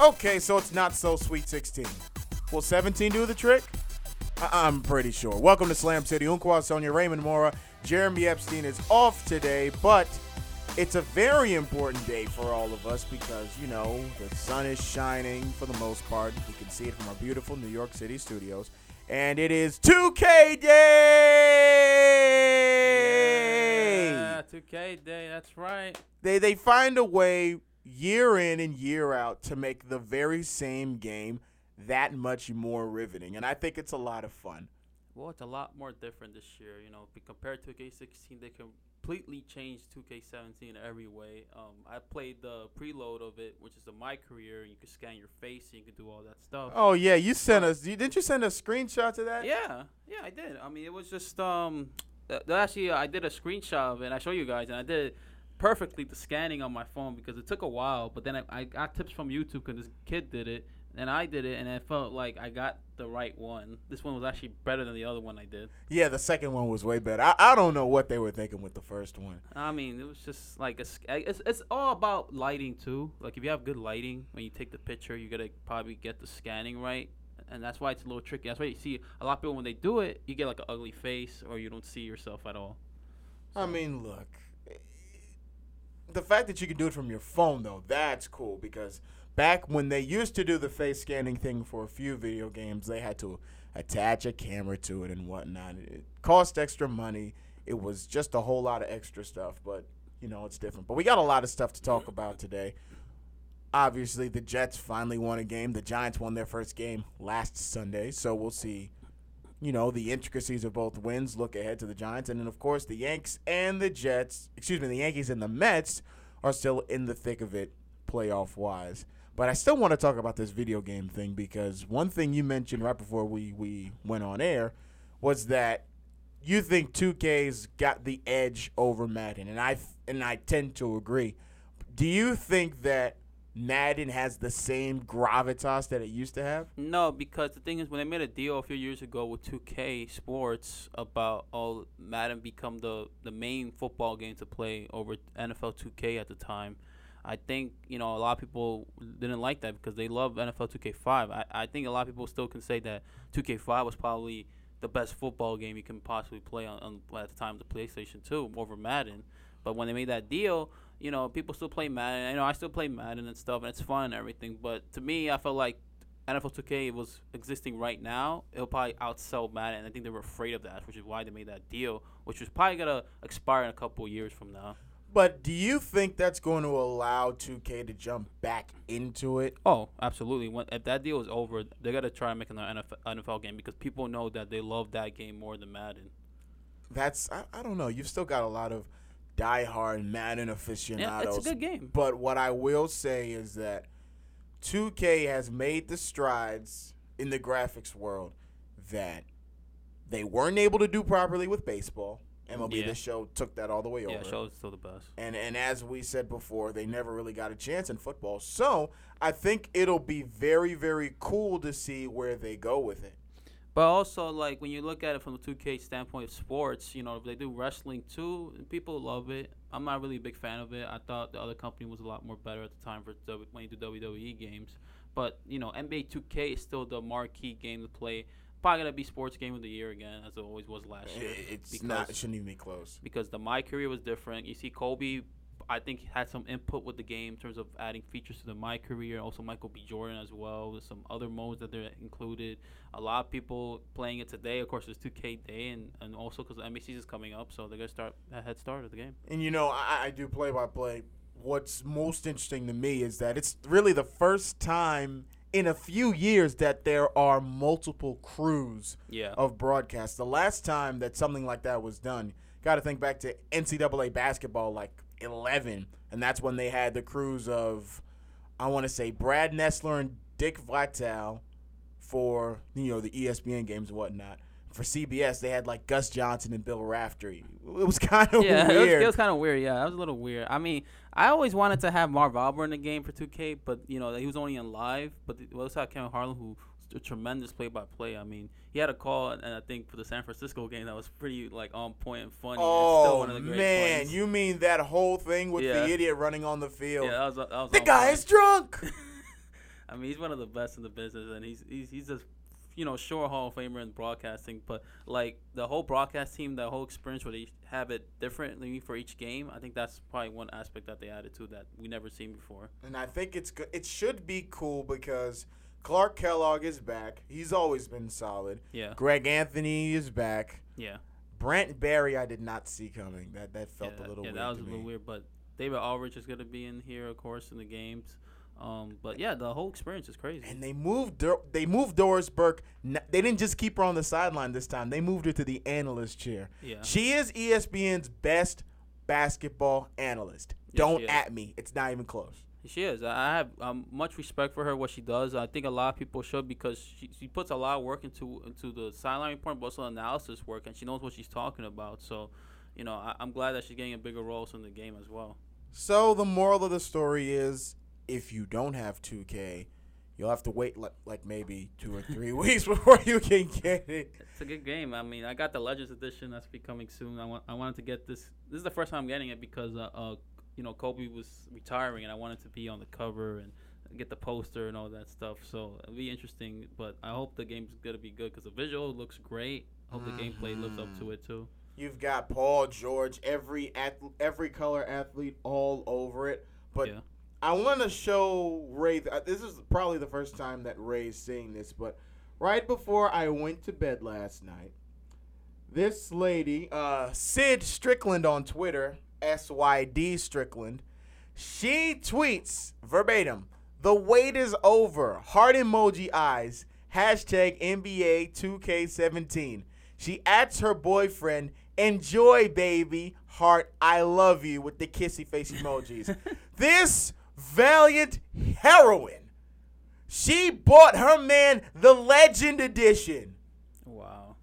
Okay, so it's not so sweet 16. Will 17 do the trick? I- I'm pretty sure. Welcome to Slam City. Unqua Sonia Raymond Mora. Jeremy Epstein is off today, but it's a very important day for all of us because, you know, the sun is shining for the most part. You can see it from our beautiful New York City studios. And it is 2K Day! Yeah, 2K Day, that's right. they they find a way year in and year out to make the very same game that much more riveting and i think it's a lot of fun Well, it's a lot more different this year. You know, compared to 2K16, they completely changed 2K17 in every way. Um, I played the preload of it, which is a my career. You can scan your face, and you can do all that stuff. oh yeah you sent us you, didn't you send a screenshot to that Yeah, yeah, I did. I mean, it was just um, uh, actually I did a screenshot of it. and I show you guys, and I did perfectly the scanning on my phone because it took a while. But then I, I got tips from YouTube because this kid did it, and I did it, and it felt like I got the right one. This one was actually better than the other one I did. yeah the second one was way better I, I don't know what they were thinking with the first one I mean, it was just like a, it's it's all about lighting too. Like if you have good lighting when you take the picture, you gotta probably get the scanning right, and that's why it's a little tricky. That's why you see a lot of people when they do it, you get like an ugly face or you don't see yourself at all. i mean look the fact that you can do it from your phone though that's cool because back when they used to do the face scanning thing for a few video games they had to attach a camera to it and whatnot. It cost extra money. It was just a whole lot of extra stuff but you know it's different. But we got a lot of stuff to talk about today. Obviously the jets finally won a game. The giants won their first game last sunday so we'll see you know, the intricacies of both wins look ahead to the Giants. And then, of course, the Yanks and the Jets, excuse me, the Yankees and the Mets are still in the thick of it playoff wise. But I still want to talk about this video game thing because one thing you mentioned right before we, we went on air was that you think 2K's got the edge over Madden. And I, and I tend to agree. Do you think that Madden has the same gravitas that it used to have? No, because the thing is, when they made a deal a few years ago with 2K Sports about oh Madden become the the main football game to play over NFL 2K at the time, I think you know a lot of people didn't like that because they love NFL 2K5. I, I think a lot of people still can say that 2K5 was probably the best football game you can possibly play on, on at the time the PlayStation 2 over Madden. But when they made that deal, you know, people still play Madden. You know, I still play Madden and stuff, and it's fun and everything. But to me, I felt like NFL 2K was existing right now, it'll probably outsell Madden. I think they were afraid of that, which is why they made that deal, which was probably gonna expire in a couple years from now. But do you think that's going to allow 2K to jump back into it? Oh, absolutely. When if that deal is over, they're gonna try and make another NFL, NFL game because people know that they love that game more than Madden. That's I, I don't know. You've still got a lot of diehard Madden Yeah, aficionados. it's a good game. But what I will say is that 2K has made the strides in the graphics world that they weren't able to do properly with baseball. MLB Yeah. The Show took that all the way over. Yeah, show's still the best. And and as we said before, they never really got a chance in football. So I think it'll be very very cool to see where they go with it. But also, like when you look at it from the 2K standpoint of sports, you know, if they do wrestling too, people love it. I'm not really a big fan of it. I thought the other company was a lot more better at the time for w- when you do WWE games. But you know, NBA 2K is still the marquee game to play. Probably gonna be sports game of the year again, as it always was last year. It's because, not. It shouldn't even be close. because the My Career was different. You see, Kobe, I think had some input with the game in terms of adding features to the My Career. Also, Michael B. Jordan as well. There's some other modes that they're included. A lot of people playing it today. Of course, it's 2K Day, and, and also because the NBA season is coming up, so they're gonna start a head start of the game. And you know, I, I do play by play. What's most interesting to me is that it's really the first time in a few years that there are multiple crews Yeah. of broadcast. The last time that something like that was done, got to think back to NCAA basketball, like 11, and that's when they had the crews of, I want to say, Brad Nessler and Dick Vitale for you know the ESPN games and whatnot. For CBS, they had like Gus Johnson and Bill Raftery. It was kind of yeah, it was, it was kind of weird. Yeah, that was a little weird. I mean, I always wanted to have Marv Albert in the game for 2K, but you know he was only in live. But we also had Kevin Harlan, who a tremendous play-by-play. I mean, he had a call, and I think for the San Francisco game that was pretty like on point and funny. Oh one of the great man, plays. you mean that whole thing with Yeah. the idiot running on the field? yeah, that was, that was the guy point. is drunk. I mean, he's one of the best in the business, and he's he's he's a you know sure Hall of Famer in broadcasting. But like the whole broadcast team, the whole experience where they have it differently for each game, I think that's probably one aspect that they added to that we never seen before. And I think it's good. It should be cool because Clark Kellogg is back. He's always been solid. Yeah, Greg Anthony is back. yeah, Brent Barry, I did not see coming. That that felt yeah, a little yeah. weird that was to a little me. weird, but David Aldridge is gonna be in here, of course, in the games. Um, but yeah, the whole experience is crazy. And they moved. They moved Doris Burke. N- They didn't just keep her on the sideline this time. They moved her to the analyst chair. yeah, She is ESPN's best basketball analyst. Yes, Don't at me. It's not even close. She is. I have um, much respect for her, what she does. I think a lot of people should because she, she puts a lot of work into into the sideline report, but also analysis work, and she knows what she's talking about. So, you know, I, I'm glad that she's getting a bigger role in the game as well. So the moral of the story is, if you don't have 2K, you'll have to wait like, like maybe two or three weeks before you can get it. It's a good game. I mean, I got the Legends edition that's be coming soon. I want I wanted to get this. This is the first time I'm getting it because uh, uh you know Kobe was retiring, and I wanted to be on the cover and get the poster and all that stuff. So it'll be interesting. But I hope the game's gonna be good because the visual looks great. I hope the gameplay lives up to it too. You've got Paul George, every ath- every color athlete all over it. But yeah. I want to show Ray. Th- this is probably the first time that Ray's seeing this, but right before I went to bed last night, this lady, uh, Syd Strickland on Twitter, S Y D Strickland, she tweets verbatim: "The wait is over. Heart emoji eyes. Hashtag NBA 2K17." She adds her boyfriend. Enjoy, baby. Heart, I love you with the kissy face emojis. this valiant heroine. She bought her man the Legend Edition. Wow.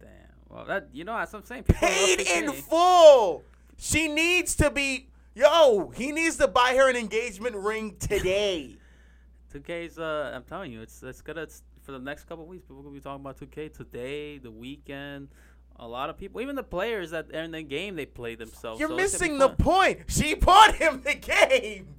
Damn. Well, that you know, that's what I'm saying. People Paid in full. She needs to be. Yo, he needs to buy her an engagement ring today. 2K's. Uh, I'm telling you, it's it's gonna it's, for the next couple weeks. People gonna be talking about 2K today, the weekend. A lot of people, even the players that are in the game, they play themselves. You're so it's gonna be missing the point. She bought him the game.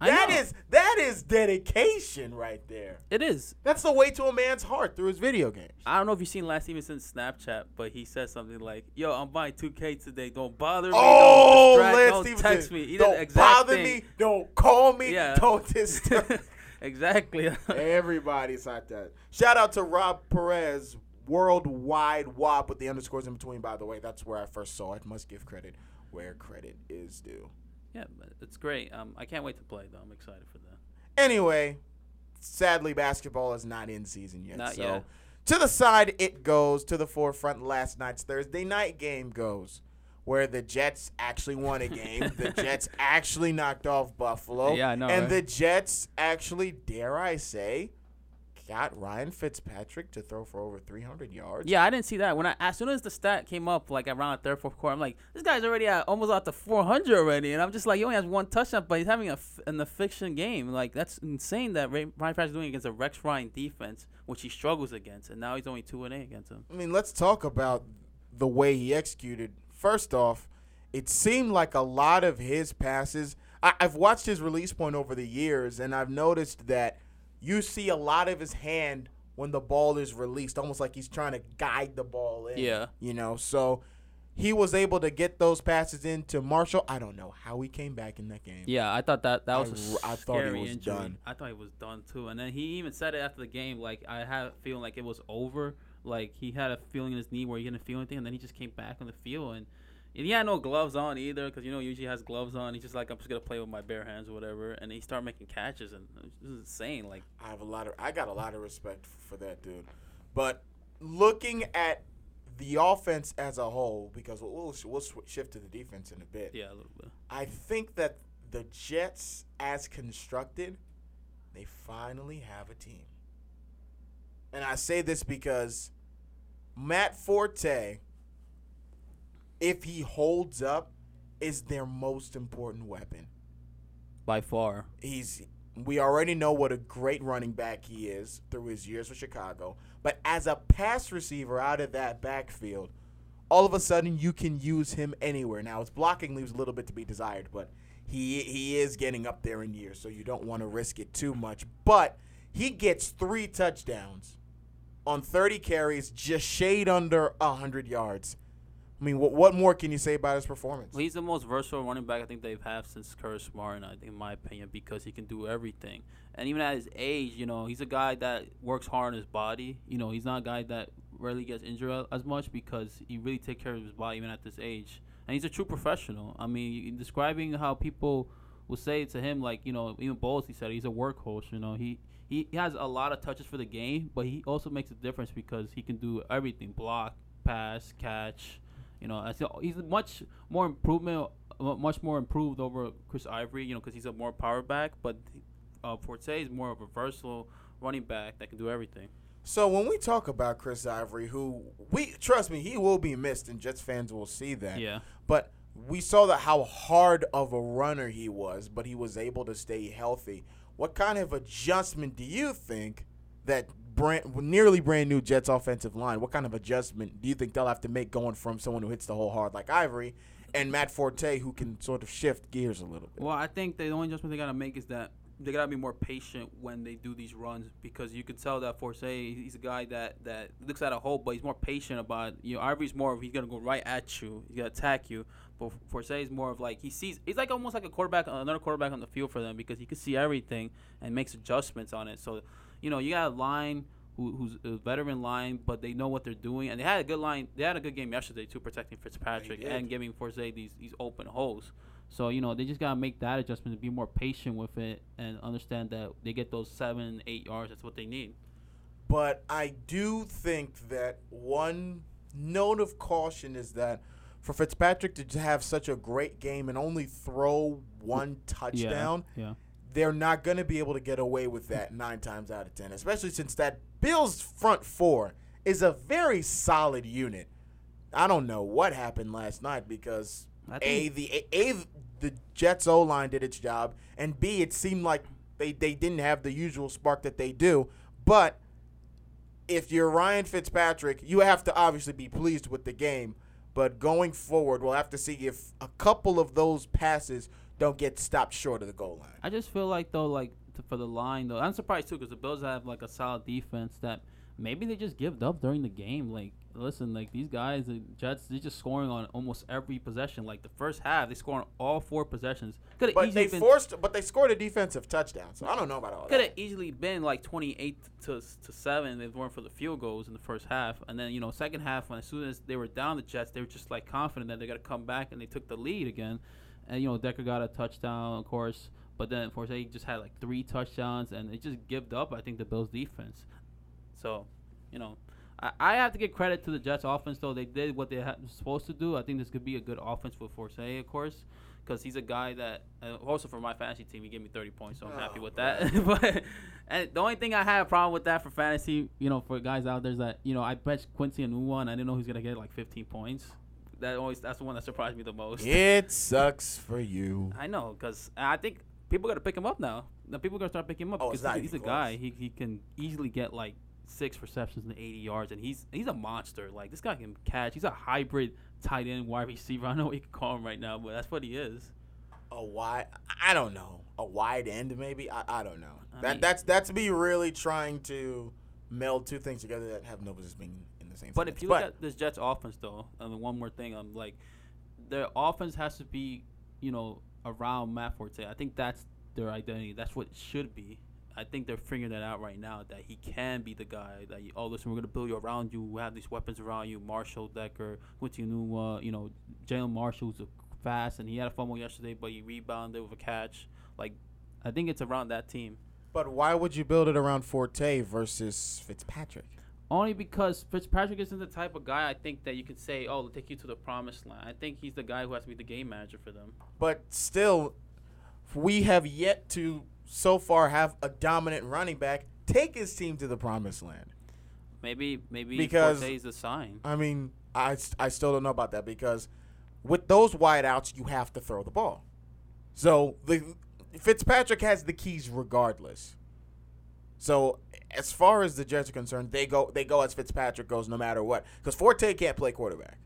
That is that is dedication right there. It is. That's the way to a man's heart through his video games. I don't know if you've seen Lance Stephenson's Snapchat, but he said something like, "Yo, I'm buying 2K today. Don't bother me. Oh, don't distract, don't Stephenson. text me. He don't bother thing. me. Don't call me. Yeah. Don't disturb. exactly. Everybody's like that. Shout out to Rob Perez, worldwide WAP with the underscores in between, by the way. That's where I first saw it. Must give credit where credit is due. Yeah, but it's great. Um, I can't wait to play though. I'm excited for that. Anyway, sadly, basketball is not in season yet. Not so yet. to the side it goes. To the forefront, last night's Thursday night game goes. Where the Jets actually won a game. the Jets actually knocked off Buffalo. Yeah, I know, And right? the Jets actually, dare I say, got Ryan Fitzpatrick to throw for over 300 yards. Yeah, I didn't see that. When I as soon as the stat came up, like around the third, fourth quarter, I'm like, this guy's already at almost out to 400 already, and I'm just like, he only has one touchdown, but he's having a f- an fiction game. Like that's insane that Ray- Ryan Fitzpatrick's doing against a Rex Ryan defense, which he struggles against, and now he's only two and eight against him. I mean, let's talk about the way he executed. First off, it seemed like a lot of his passes. I, I've watched his release point over the years, and I've noticed that you see a lot of his hand when the ball is released, almost like he's trying to guide the ball in. Yeah. You know, so he was able to get those passes into Marshall. I don't know how he came back in that game. Yeah, I thought that that I was a r- I thought he was injury. done. I thought he was done too, and then he even said it after the game. Like I had a feeling like it was over. Like he had a feeling in his knee where he didn't feel anything, and then he just came back on the field and. And he had no gloves on either, because you know he usually has gloves on. He's just like I'm just gonna play with my bare hands or whatever, and he started making catches, and this is insane. Like I have a lot of I got a lot of respect for that dude. But looking at the offense as a whole, because we'll we'll, we'll shift to the defense in a bit. yeah, a little bit. I think that the Jets, as constructed, they finally have a team. And I say this because Matt Forte, if he holds up, is their most important weapon By far. he's we already know what a great running back he is through his years with Chicago. But as a pass receiver out of that backfield, all of a sudden you can use him anywhere. Now his blocking leaves a little bit to be desired, but he he is getting up there in years, so you don't want to risk it too much. But he gets three touchdowns on 30 carries, just shade under 100 yards. I mean, what what more can you say about his performance? Well, he's the most versatile running back I think they've had since Curtis Martin, I think, in my opinion, because he can do everything. And even at his age, you know, he's a guy that works hard on his body. You know, he's not a guy that rarely gets injured as much because he really takes care of his body even at this age. And he's a true professional. I mean, describing how people will say to him, like, you know, even Bowles, he said he's a workhorse. You know, he, he has a lot of touches for the game, but he also makes a difference because he can do everything block, pass, catch you know, he's much more improvement, much more improved over Chris Ivory. You know, because he's a more power back, but uh, Forte is more of a versatile running back that can do everything. So when we talk about Chris Ivory, who we trust me, he will be missed, and Jets fans will see that. Yeah. But we saw that how hard of a runner he was, but he was able to stay healthy. What kind of adjustment do you think that brand nearly brand new Jets offensive line. What kind of adjustment do you think they'll have to make going from someone who hits the hole hard like Ivory and Matt Forte who can sort of shift gears a little bit? Well, I think the only adjustment they got to make is that they gotta be more patient when they do these runs because you can tell that Forte he's a guy that that looks at a hole, but he's more patient about it. you know Ivory's more of he's gonna go right at you, he's gonna attack you. But Forte is more of like he sees he's like almost like a quarterback, another quarterback on the field for them because he can see everything and makes adjustments on it. So you know, you got a line who, who's a veteran line, but they know what they're doing, and they had a good line. They had a good game yesterday too, protecting Fitzpatrick and giving Forte these these open holes. So you know they just gotta make that adjustment to be more patient with it and understand that they get those seven, eight yards. That's what they need. But I do think that one note of caution is that for Fitzpatrick to have such a great game and only throw one touchdown, yeah, yeah they're not going to be able to get away with that nine times out of ten, especially since that Bills front four is a very solid unit. I don't know what happened last night because a the a, a the Jets O line did its job, and b it seemed like they they didn't have the usual spark that they do. But if you're Ryan Fitzpatrick, you have to obviously be pleased with the game. But going forward, we'll have to see if a couple of those passes don't get stopped short of the goal line. I just feel like though, like to, for the line though, I'm surprised too because the Bills have like a solid defense that maybe they just give up during the game. Like, listen, like these guys, the Jets, they're just scoring on almost every possession. Like the first half, they scored on all four possessions. Could but they been, forced, but they scored a defensive touchdown. So I don't know about all that. Could have easily been like 28 to to seven if it weren't for the field goals in the first half. And then you know, second half, when as soon as they were down the Jets, they were just like confident that they're gonna come back, and they took the lead again and you know Decker got a touchdown, of course, but then Forte just had like three touchdowns, and it just gave up. I think the Bills' defense. So, you know, I, I have to give credit to the Jets' offense though. They did what they were supposed to do. I think this could be a good offense for Forte, of course. Because he's a guy that, uh, also for my fantasy team, he gave me 30 points, so I'm oh, happy with that. but and the only thing I had a problem with that for fantasy, you know, for guys out there is that, you know, I bet Quincy and I didn't know he's gonna get like 15 points that always that's the one that surprised me the most. It sucks for you. I know, cause I think people got to pick him up now. Now people are gonna start picking him up oh, because he's, he's a guy. He he can easily get like six receptions and 80 yards, and he's he's a monster. Like this guy can catch. He's a hybrid tight end wide receiver. I don't know what you can call him right now, but that's what he is. A wide, I don't know, a wide end maybe. I, I don't know. I that mean, that's that's me really trying to meld two things together that have no business being the same. But if you look at this Jets offense, though, I mean, one more thing, I'm like, their offense has to be, you know, around Matt Forte. I think that's their identity. That's what it should be. I think they're figuring that out right now that he can be the guy that you, oh listen we're gonna build you around you we have these weapons around you Marshall Decker Quincy Enunwa you know Jalen Marshall who's fast and he had a fumble yesterday but he rebounded with a catch like I think it's around that team. But why would you build it around Forte versus Fitzpatrick? Only because Fitzpatrick isn't the type of guy I think that you can say, "Oh, they'll take you to the promised land." I think he's the guy who has to be the game manager for them. But still, we have yet to so far have a dominant running back take his team to the promised land. Maybe, maybe because Forte's a sign. I mean, I, I still don't know about that because with those wideouts, you have to throw the ball. So the Fitzpatrick has the keys regardless. So as far as the Jets are concerned, they go they go as Fitzpatrick goes no matter what. Because Forte can't play quarterback.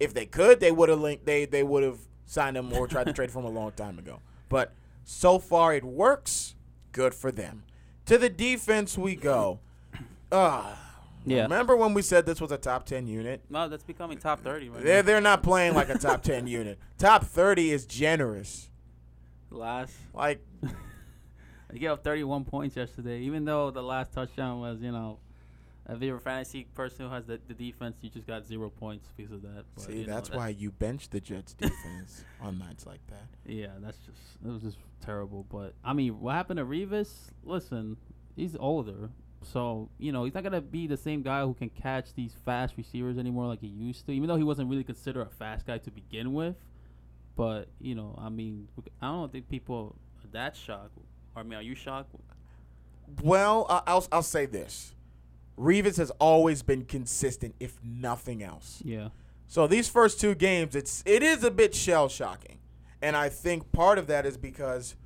If they could, they would have linked they they would have signed him or tried to trade for him a long time ago. But so far it works. Good for them. To the defense we go. Uh, Yeah. Remember when we said this was a top 10 unit? No, that's becoming top 30 right They're, now. they're not playing like a top 10 unit. Top 30 is generous. Last, Like, they gave up 31 points yesterday. Even though the last touchdown was, you know, if you're a fantasy person who has the, the defense, you just got zero points because of that. But, see, know, that's that- why you bench the Jets defense on nights like that. Yeah, that's just it was just terrible. But I mean, what happened to Revis? Listen, he's older, so you know he's not gonna be the same guy who can catch these fast receivers anymore like he used to. Even though he wasn't really considered a fast guy to begin with, but you know, I mean, I don't think people are that shocked. Or, I mean, are you shocked? Well, I- I'll, I'll say this. Revis has always been consistent, if nothing else. Yeah, So these first two games, it's it is a bit shell shocking, and I think part of that is because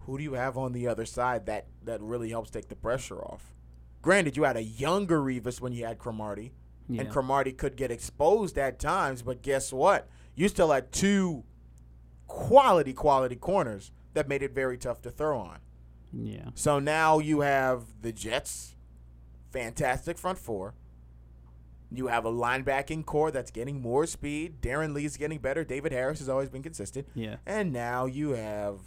who do you have on the other side that that really helps take the pressure off? Granted, you had a younger Revis when you had Cromartie, yeah, and Cromartie could get exposed at times, but guess what? You still had two quality quality corners that made it very tough to throw on. Yeah, So now you have the Jets, fantastic front four. You have a linebacking core that's getting more speed. Darron Lee's getting better. David Harris has always been consistent. yeah. And now you have,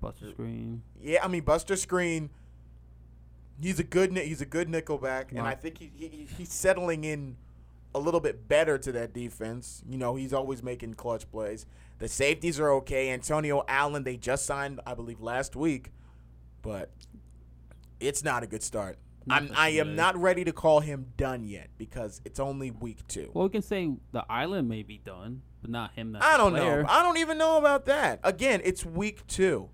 Buster uh, Skrine. yeah, I mean Buster Skrine. He's a good he's a good nickelback, and I think he, he he's settling in a little bit better to that defense. You know, he's always making clutch plays. The safeties are okay. Antonio Allen, they just signed, I believe, last week, but it's not a good start. I'm, Not I am not ready to call him done yet because it's only week two. Well, we can say the island may be done, but not him. I don't player. know. I don't even know about that. Again, it's week two.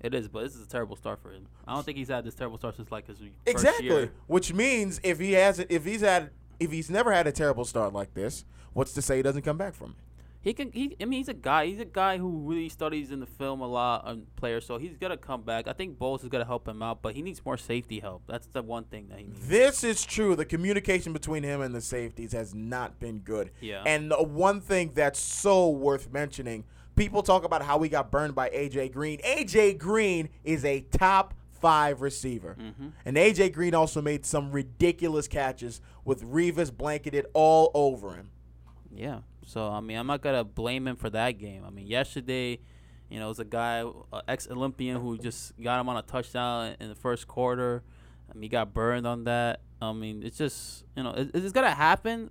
It is, but this is a terrible start for him. I don't think he's had this terrible start since like his first Exactly. year. Which means if he hasn't, if he's had if he's never had a terrible start like this, what's to say he doesn't come back from it? He can. He. I mean, he's a guy. He's a guy who really studies in the film a lot on players. So he's gonna come back. I think Bowles is gonna help him out, but he needs more safety help. That's the one thing that he needs. This is true. The communication between him and the safeties has not been good. Yeah. And the one thing that's so worth mentioning, people talk about how we got burned by AJ Green. AJ Green is a top five receiver. Mm-hmm. And AJ Green also made some ridiculous catches with Revis blanketed all over him. Yeah. So I mean, I'm not gonna blame him for that game. I mean, yesterday, you know, it was a guy, ex Olympian, who just got him on a touchdown in the first quarter. I mean, he got burned on that. I mean, it's just you know, it, it's gonna happen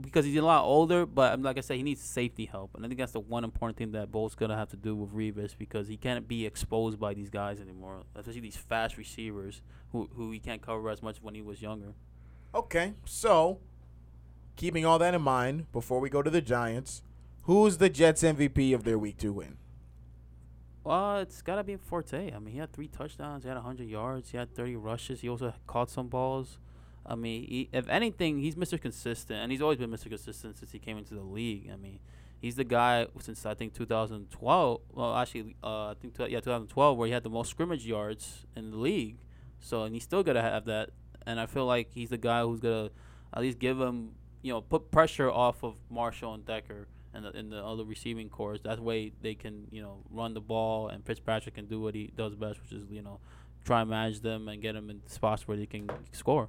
because he's a lot older. But um, like I said, he needs safety help, and I think that's the one important thing that Bolt's gonna have to do with Revis because he can't be exposed by these guys anymore, especially these fast receivers who who he can't cover as much when he was younger. Okay, so keeping all that in mind, before we go to the Giants, who's the Jets MVP of their week two win? Well, it's gotta be Forte. I mean, he had three touchdowns. He had 100 yards. He had 30 rushes. He also caught some balls. I mean, he, if anything, he's Mr. Consistent, and he's always been Mr. Consistent since he came into the league. I mean, he's the guy since I think 2012. Well, actually, uh, I think yeah, 2012, where he had the most scrimmage yards in the league. So, and he's still gonna have that. And I feel like he's the guy who's gonna at least give him, you know, put pressure off of Marshall and Decker and the, and the other receiving cores. That way they can, you know, run the ball and Fitzpatrick can do what he does best, which is, you know, try and manage them and get them in spots where they can score.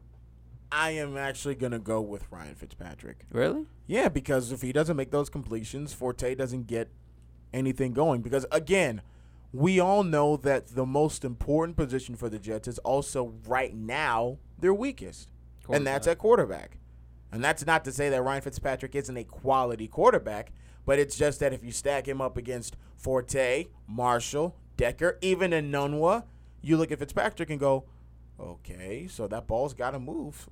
I am actually going to go with Ryan Fitzpatrick. Really? Yeah, because if he doesn't make those completions, Forte doesn't get anything going. Because again, we all know that the most important position for the Jets is also right now their weakest, and that's at quarterback. And that's not to say that Ryan Fitzpatrick isn't a quality quarterback, but it's just that if you stack him up against Forte, Marshall, Decker, even Enunwa, you look at Fitzpatrick and go, okay, so that ball's got to move,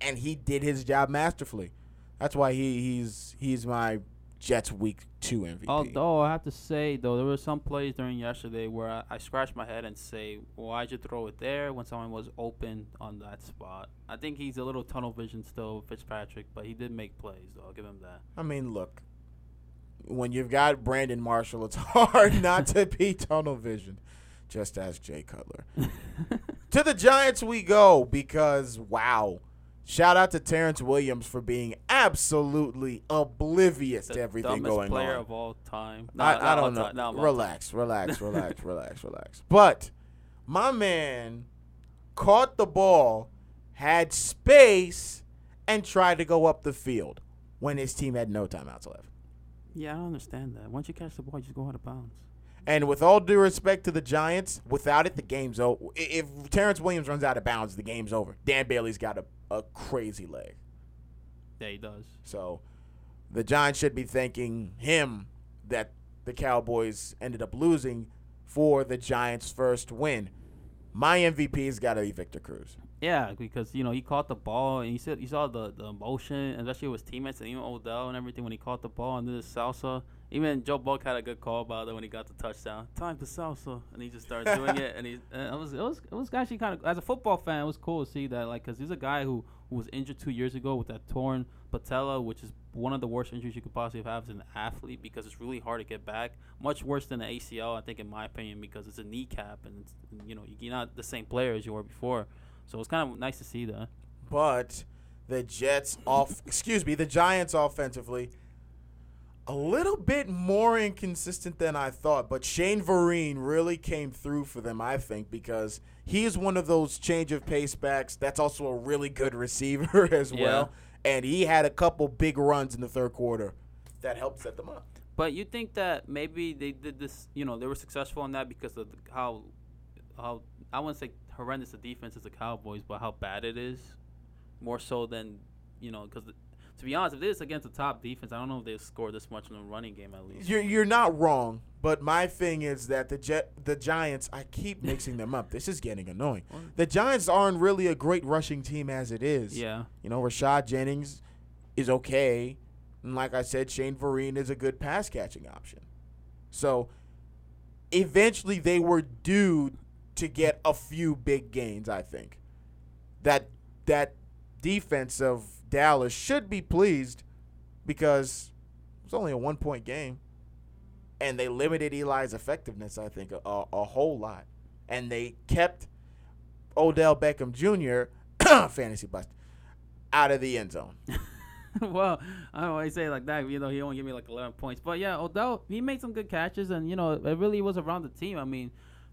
and he did his job masterfully. That's why he, he's he's my Jets Week Two MVP. Although I have to say though, there were some plays during yesterday where I, I scratched my head and say, "Why'd you throw it there when someone was open on that spot?" I think he's a little tunnel vision still, Fitzpatrick, but he did make plays. Though I'll give him that. I mean, look, when you've got Brandon Marshall, it's hard not to be tunnel vision. Just ask Jay Cutler. to the Giants we go because wow. Shout out to Terrance Williams for being absolutely oblivious The to everything dumbest going player on. of all time. I, Not- I don't know. Not relax, relax, relax, relax, relax. But my man caught the ball, had space, and tried to go up the field when his team had no timeouts left. Yeah, I don't understand that. Once you catch the ball, you just go out of bounds. And with all due respect to the Giants, without it, the game's over. If Terrance Williams runs out of bounds, the game's over. Dan Bailey's got a, a crazy leg. Yeah, he does. So the Giants should be thanking him that the Cowboys ended up losing for the Giants' first win. My MVP's got to be Victor Cruz. Yeah, because you know he caught the ball and you said you saw the, the emotion, especially with his teammates and even Odell and everything when he caught the ball and did his salsa. Even Joe Buck had a good call about it when he got the touchdown. Time to salsa, and he just started doing it. And he, and it was it was it was actually kind of as a football fan, it was cool to see that like because he's a guy who who was injured two years ago with that torn patella, which is one of the worst injuries you could possibly have as an athlete because it's really hard to get back. Much worse than the ACL, I think, in my opinion, because it's a kneecap and you know you're not the same player as you were before. So it's kind of nice to see that. But the Jets off, excuse me, the Giants offensively, a little bit more inconsistent than I thought. But Shane Vereen really came through for them, I think, because he is one of those change of pace backs. That's also a really good receiver as Yeah. well. And he had a couple big runs in the third quarter that helped set them up. But you think that maybe they did this, you know, they were successful in that because of how, how I wouldn't say horrendous the defense is the Cowboys, but how bad it is, more so than, you know, because to be honest, if this against the top defense, I don't know if they score this much in the running game at least. You're, you're not wrong, but my thing is that the Jet, the Giants, I keep mixing them up. This is getting annoying. The Giants aren't really a great rushing team as it is. Yeah, You know, Rashad Jennings is okay. And like I said, Shane Vereen is a good pass catching option. So eventually they were due to get a few big gains, I think. That that defense of Dallas should be pleased because it's only a one point game. And they limited Eli's effectiveness, I think, a, a, whole lot. And they kept Odell Beckham Jr. fantasy bust out of the end zone. well, I always say like that, you know, he only gave me like 11 points. But yeah, Odell, he made some good catches, and you know, it really was around the team. I mean,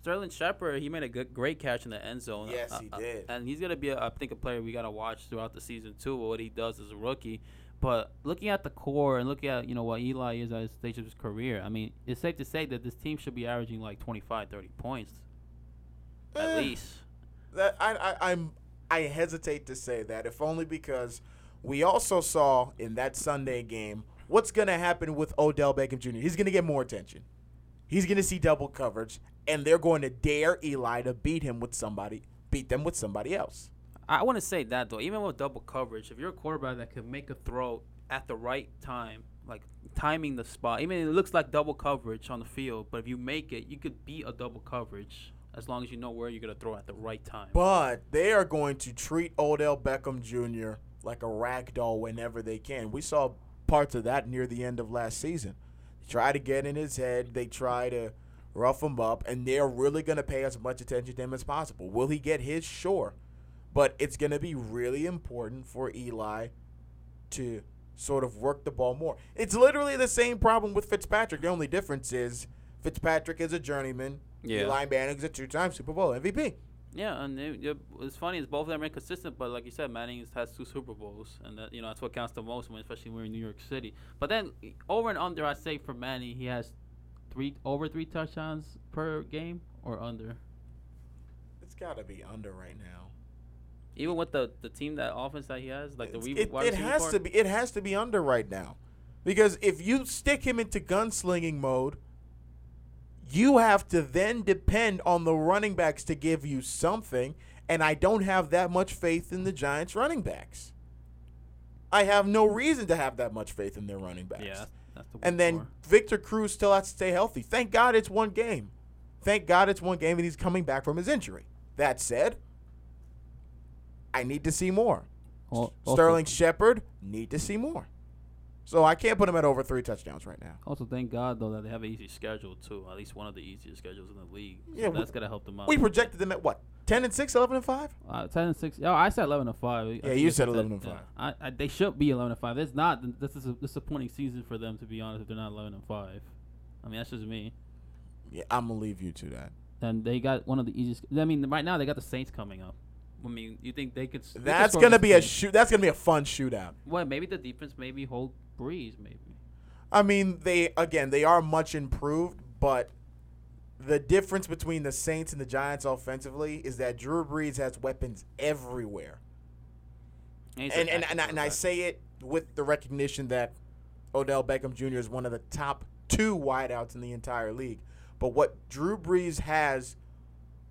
Sterling Shepard, he made a good, great catch in the end zone. Yes, Uh, he uh, did. and he's gonna be, a, I think, a player we gotta watch throughout the season too. What he does as a rookie. But looking at the core and looking at you know what Eli is at his stage of his career, I mean, it's safe to say that this team should be averaging like 25, 30 points at Eh. least. that I, I I'm I hesitate to say that if only because we also saw in that Sunday game what's going to happen with Odell Beckham Jr. He's going to get more attention. He's going to see double coverage and they're going to dare Eli to beat him with somebody beat them with somebody else. I want to say that though, even with double coverage, if you're a quarterback that can make a throw at the right time, like timing the spot, even it looks like double coverage on the field, but if you make it, you could beat a double coverage as long as you know where you're gonna throw at the right time. But they are going to treat Odell Beckham Jr. like a rag doll whenever they can. We saw parts of that near the end of last season. They try to get in his head, they try to rough him up, and they're really going to pay as much attention to him as possible. Will he get his? Sure. But it's going to be really important for Eli to sort of work the ball more. It's literally the same problem with Fitzpatrick. The only difference is Fitzpatrick is a journeyman. Yeah. Eli Manning's a two-time Super Bowl MVP. Yeah, and it, it, it's funny is both of them are inconsistent, but like you said, Manning has two Super Bowls, and that you know that's what counts the most, when especially when we're in New York City. But then over and under, I say for Manning, he has three over three touchdowns per game or under. It's got to be under right now. Even with the, the team that offense that he has, like the It's- re- it, it has core, to be it has to be under right now. Because if you stick him into gunslinging mode you have to then depend on the running backs to give you something and I don't have that much faith in the Giants running backs. I have no reason to have that much faith in their running backs. Yeah, that's the and then core. Victor Cruz still has to stay healthy thank God it's one game thank God it's one game and he's coming back from his injury that said I need to see more Al- also- Sterling Shepard need to see more. So I can't put him at over three touchdowns right now. Also, thank God though that they have an easy schedule too. At least one of the easiest schedules in the league. So Yeah, we- that's gonna help them out. We projected them at what? 10 and 6, 11 and 5? Uh, ten and six. Oh, I said eleven and five. Yeah, you said 11 and yeah. five. I, I, they should be eleven and five. It's not. This is a disappointing season for them, to be honest. If they're not eleven and five, I mean that's just me. Yeah, I'm going to leave you to that. And they got one of the easiest. I mean, right now they got the Saints coming up. I mean, you think they could? they That's to this be a shoot. That's to be a fun shootout. Well, maybe the defense maybe hold Brees, maybe. I mean, they again, they are much improved, but the difference between the Saints and the Giants offensively is that Drew Brees has weapons everywhere. he's And and, and, I, and I say it with the recognition that Odell Beckham Jr. is one of the top two wideouts in the entire league. But what Drew Brees has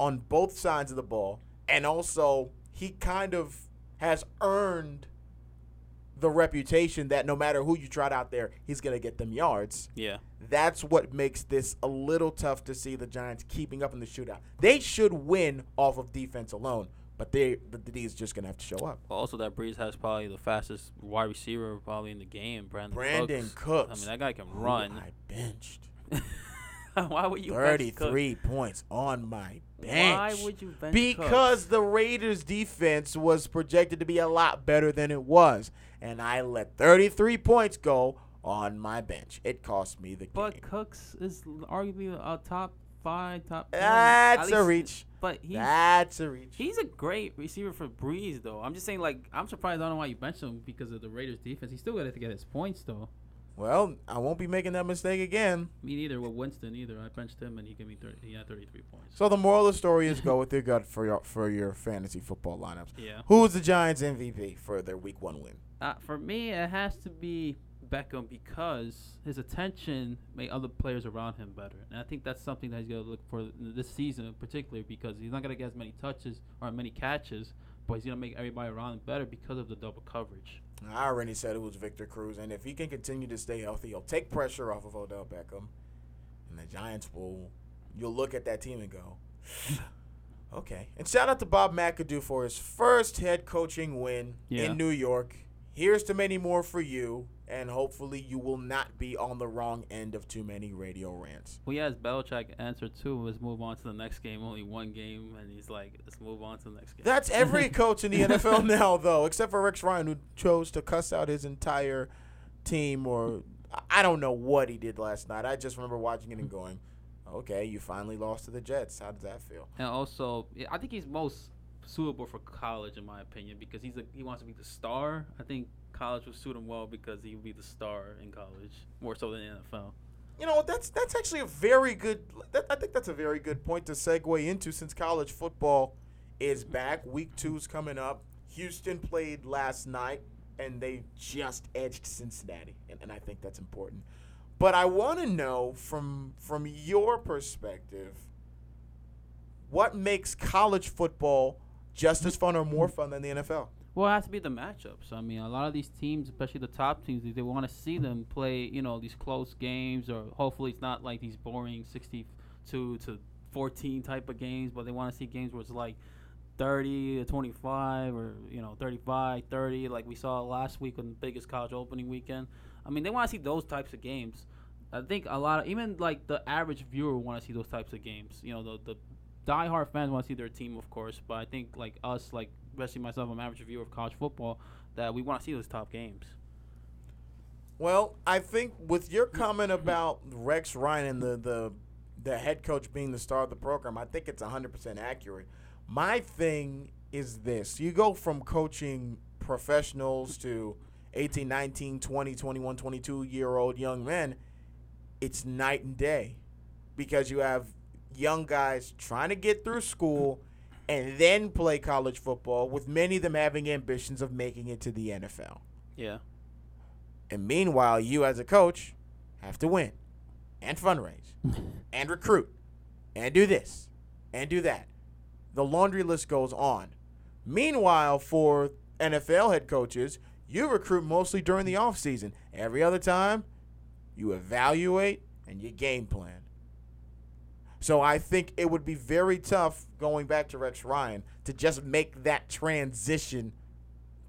on both sides of the ball, and also he kind of has earned the reputation that no matter who you trot out there, he's going to get them yards. yeah. That's what makes this a little tough to see the Giants keeping up in the shootout. They should win off of defense alone, but they the D is just gonna have to show up. Also, that Brees has probably the fastest wide receiver probably in the game, Brandon. Brandin Cooks. Cooks. I mean, that guy can run. I benched Why would you bench Cook? 33 points on my bench. Why would you bench Because Cooks? the Raiders defense was projected to be a lot better than it was, and I let 33 points go on my bench. It cost me the But game. Cooks is arguably a top five, top. 10, That's a reach. But he's That's a reach. he's a great receiver for Brees, though. I'm just saying, like, I'm surprised. I don't know why you benched him because of the Raiders' defense. He still got to get his points, though. Well, I won't be making that mistake again. Me neither with Winston either. I benched him and he gave me 30, he had 33 points. So the moral of the story is go with your gut for your for your fantasy football lineups. Yeah. Who's the Giants MVP for their Week One win? Uh, for me, it has to be Beckham because his attention made other players around him better, and I think that's something that he's gonna look for this season, particularly because he's not gonna get as many touches or many catches, but he's gonna make everybody around him better because of the double coverage. I already said it was Victor Cruz, and if he can continue to stay healthy, he'll take pressure off of Odell Beckham, and the Giants will. You'll look at that team and go, okay. And shout out to Bob McAdoo for his first head coaching win Yeah. in New York. Here's to many more for you, and hopefully you will not be on the wrong end of too many radio rants. Well, yeah, as Belichick answered too, let's move on to the next game. Only one game, and he's like, let's move on to the next game. That's every coach in the NFL now, though, except for Rex Ryan, who chose to cuss out his entire team, or I don't know what he did last night. I just remember watching it and going, "Okay, you finally lost to the Jets. How does that feel?" And also, I think he's most suitable for college, in my opinion, because he's a, he wants to be the star. I think college would suit him well because he would be the star in college more so than NFL. You know, that's that's actually a very good. That, I think that's a very good point to segue into since college football is back. Week two's coming up. Houston played last night, and they just edged Cincinnati, and, and I think that's important. But I want to know from from your perspective, what makes college football just as fun or more fun than the NFL? Well, it has to be the matchups. I mean, a lot of these teams, especially the top teams, they- want to see them play, you know, these close games, or hopefully it's not like these boring 62 to 14 type of games, but they want to see games where it's like 30 to 25 or, you know, 35, 30, like we saw last week on the biggest college opening weekend. I mean, they want to see those types of games. I think a lot of, even like the average viewer want to see those types of games. You know, the, the diehard fans want to see their team, of course, but I think like us, like especially myself, I'm an average viewer of college football, that we want to see those top games. Well, I think with your mm-hmm. comment about Rex Ryan and the, the the head coach being the star of the program, I think it's 100% accurate. My thing is this. You go from coaching professionals to 18, 19, 20, 21, 22 year old young men, it's night and day because you have young guys trying to get through school and then play college football with many of them having ambitions of making it to the NFL. Yeah. And meanwhile, you as a coach have to win and fundraise and recruit and do this and do that. The laundry list goes on. Meanwhile, for NFL head coaches, you recruit mostly during the offseason. Every other time, you evaluate and you game plan. So I think it would be very tough going back to Rex Ryan to just make that transition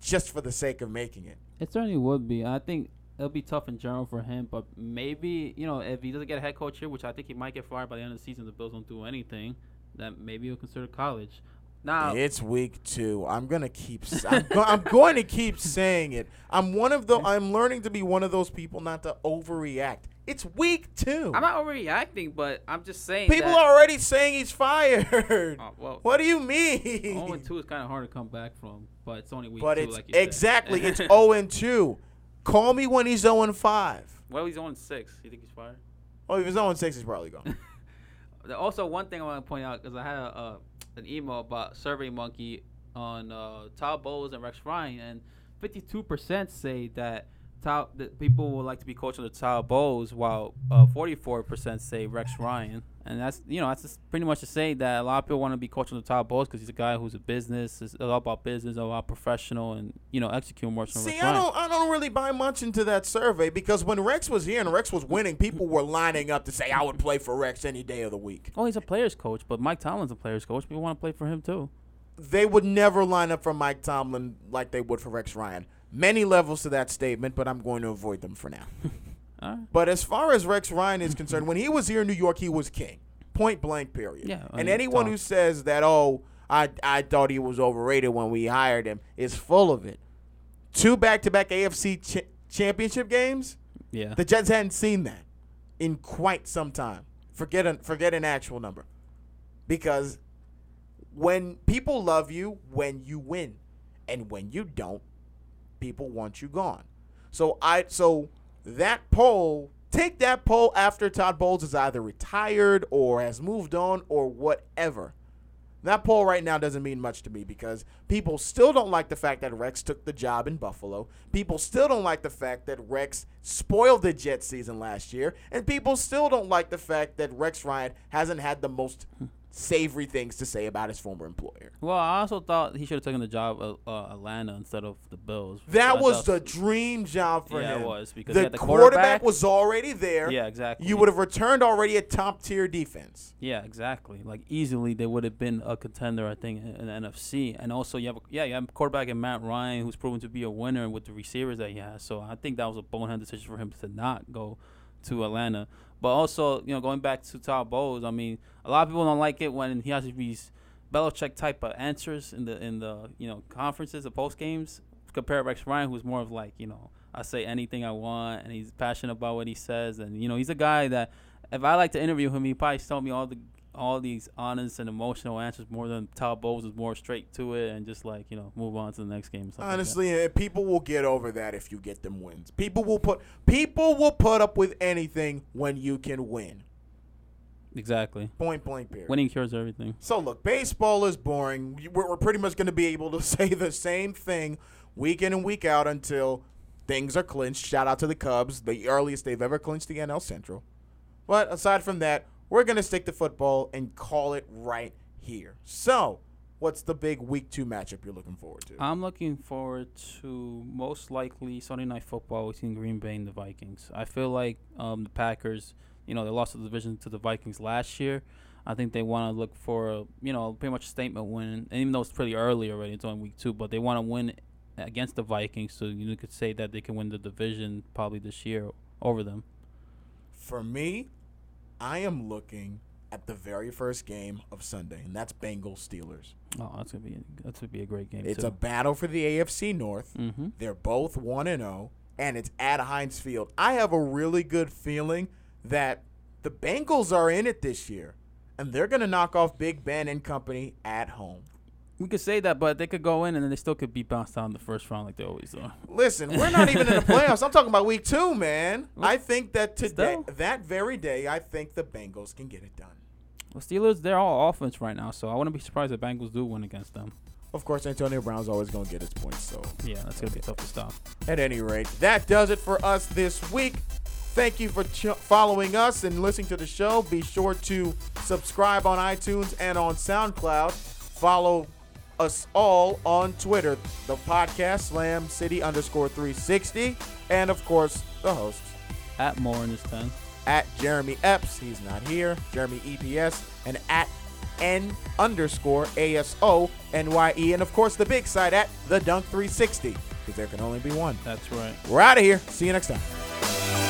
just for the sake of making it. It certainly would be. I think it'll be tough in general for him, but maybe you know if he doesn't get a head coach here, which I think he might get fired by the end of the season, the Bills don't do anything. That maybe he'll consider college. Now, It's week two. I'm gonna keep. s- I'm, go- I'm going to keep saying it. I'm one of the. I'm learning to be one of those people not to overreact. It's week two. I'm not overreacting, but I'm just saying. People that, are already saying he's fired. Oh, well, what do you mean? 0 and 2 is kind of hard to come back from, but it's only week but two, it's like you said. exactly. it's 0 and 2. Call me when he's 0 and 5. Well, he's 0 and 6. You think he's fired? Oh, if he's 0 and 6, he's probably gone. Also, one thing I want to point out because I had a, uh, an email about Survey Monkey on uh, Todd Bowles and Rex Ryan, and 52% say that That people would like to be coached under Todd Bowles, while uh, 44% say Rex Ryan. And that's you know that's pretty much to say that a lot of people want to be coached under Todd Bowles because he's a guy who's a business, is all about business, all about professional, and you know execute more See, Rex I Ryan. don't, I don't really buy much into that survey because when Rex was here and Rex was winning, people were lining up to say I would play for Rex any day of the week. Oh, he's a players coach, but Mike Tomlin's a players coach. People want to play for him too. They would never line up for Mike Tomlin like they would for Rex Ryan. Many levels to that statement, but I'm going to avoid them for now. Right. But as far as Rex Ryan is concerned, when he was here in New York, he was king. Point blank, period. Yeah, and anyone Tom- who says that, oh, I, I thought he was overrated when we hired him is full of it. Two back to back AFC ch- championship games, Yeah. the Jets hadn't seen that in quite some time. Forget, an, forget an actual number. Because when people love you when you win, and when you don't, people want you gone. So I so that poll, take that poll after Todd Bowles is either retired or has moved on or whatever. That poll right now doesn't mean much to me because people still don't like the fact that Rex took the job in Buffalo. People still don't like the fact that Rex spoiled the Jets season last year. And people still don't like the fact that Rex Ryan hasn't had the most savory things to say about his former employer. Well, I also thought he should have taken the job of uh, Atlanta instead of the Bills. That was the dream job for him. Yeah, it was, because the the quarterback, quarterback. was already there. Yeah, exactly. You would have returned already a top tier defense. Yeah, exactly. Like easily, they would have been a contender, I think, in, in the NFC. And also, you have a, yeah, you have a quarterback in Matt Ryan, who's proven to be a winner with the receivers that he has. So I think that was a bonehead decision for him to not go to Atlanta. But also, you know, going back to Todd Bowles, I mean, a lot of people don't like it when he has these Belichick type of answers in the in the you know conferences, the post games. Compare Rex Ryan, who's more of like you know, I say anything I want, and he's passionate about what he says, and you know, he's a guy that if I like to interview him, he probably tell me all the all these honest and emotional answers more than Todd Bowles is more straight to it and just like you know move on to the next game. like. Honestly, eh, people will get over that if you get them wins. People will put people will put up with anything when you can win. exactly. Point blank period. Winning cures everything. So look, baseball is boring. We're, we're pretty much going to be able to say the same thing week in and week out until things are clinched. Shout out to the Cubs, the earliest they've ever clinched the NL Central. But aside from that, we're going to stick to football and call it right here. So, what's the big week two matchup you're looking forward to? I'm looking forward to most likely Sunday night football between Green Bay and the Vikings. I feel like um, the Packers, you know, they lost the division to the Vikings last year. I think they want to look for a, you know, pretty much a statement win. And even though it's pretty early already, it's only week two, but they want to win against the Vikings, so you could say that they can win the division probably this year over them. For me, I am looking at the very first game of Sunday, and that's Bengals Steelers. Oh, that's gonna be that's gonna be a great game. It's too. a battle for the AFC North. mm-hmm. They're both 1 and 0 and it's at Heinz Field. I have a really good feeling that the Bengals are in it this year and they're going to knock off Big Ben and company at home. We could say that, but they could go in and then they still could be bounced out in the first round like they always do. Listen, we're not even in the playoffs. I'm talking about week 2, man. Well, I think that today still. that very day I think the Bengals can get it done. Well, Steelers, they're all offense right now, so I wouldn't be surprised if Bengals do win against them. Of course, Antonio Brown's always going to get his points, so Yeah, that's gonna be tough to stop. At any rate, that does it for us this week. Thank you for ch- following us and listening to the show. Be sure to subscribe on iTunes and on SoundCloud. Follow us all on Twitter, the podcast Slam City underscore 360, and of course the hosts At more in this ten. at Jeremy Epps. He's not here. Jeremy Epps and at N underscore ASO NYE, and of course the big side at the Dunk 360 because there can only be one. That's right. We're out of here. See you next time.